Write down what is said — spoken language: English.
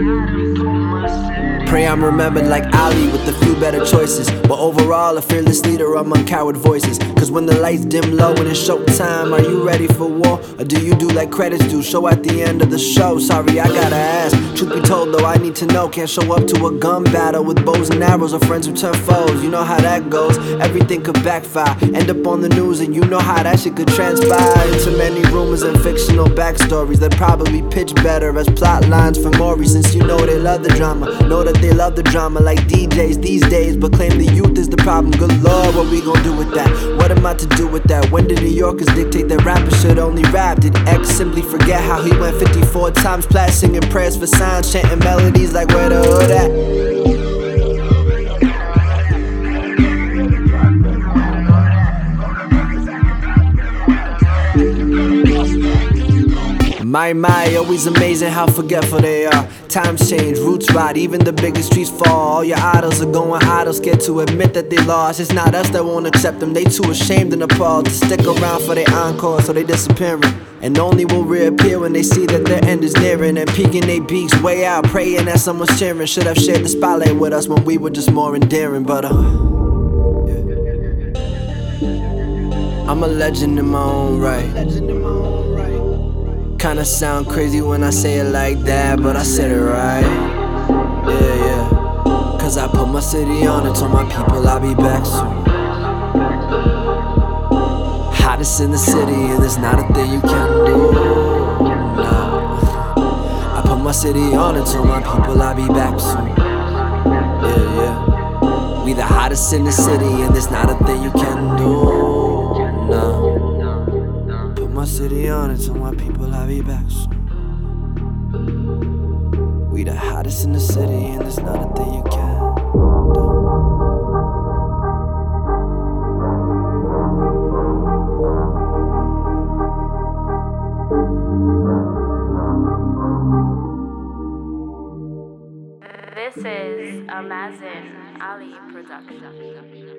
Pray I'm remembered like Ali with a few better choices. But overall, a fearless leader among coward voices. Cause when the lights dim low and it's showtime, are you ready for war? Or do you do like credits do? Show at the end of the show. Sorry, I gotta ask. Truth be told, though, I need to know. Can't show up to a gun battle with bows and arrows or friends who turn foes. You know how that goes. Everything could backfire. End up on the news, and you know how that shit could transpire into many rumors and fictional backstories that probably pitch better as plot lines for Maury. Since you know they love the drama, know that they love the drama like DJs these days, but claim the youth is the problem. Good lord, what we gon' do with that? What am I to do with that? When did New Yorkers dictate that rappers should only rap? Did X simply forget how he went 54 times plat singing prayers for signs, chanting melodies like where the hood at? My, my, always amazing how forgetful they are. Times change, roots rot, even the biggest trees fall. All your idols are going idle, scared to admit that they lost. It's not us that won't accept them, they too ashamed and appalled to stick around for their encore, so they disappearing. And only will reappear when they see that their end is nearing and peeking their beaks way out, praying that someone's cheering. Should have shared the spotlight with us when we were just more endearing, but uh. I'm a legend in my own right. Kinda sound crazy when I say it like that, but I said it right. Yeah, yeah. Cause I put my city on it, told my people I'll be back soon. Hottest in the city, and there's not a thing you can do. Nah. I put my city on it, told my people I'll be back soon. Yeah, yeah. We the hottest in the city, and there's not a thing you can do. My city on it, my people back soon. We the hottest in the city, and there's not a thing you can do. This is a Mazen Ali production.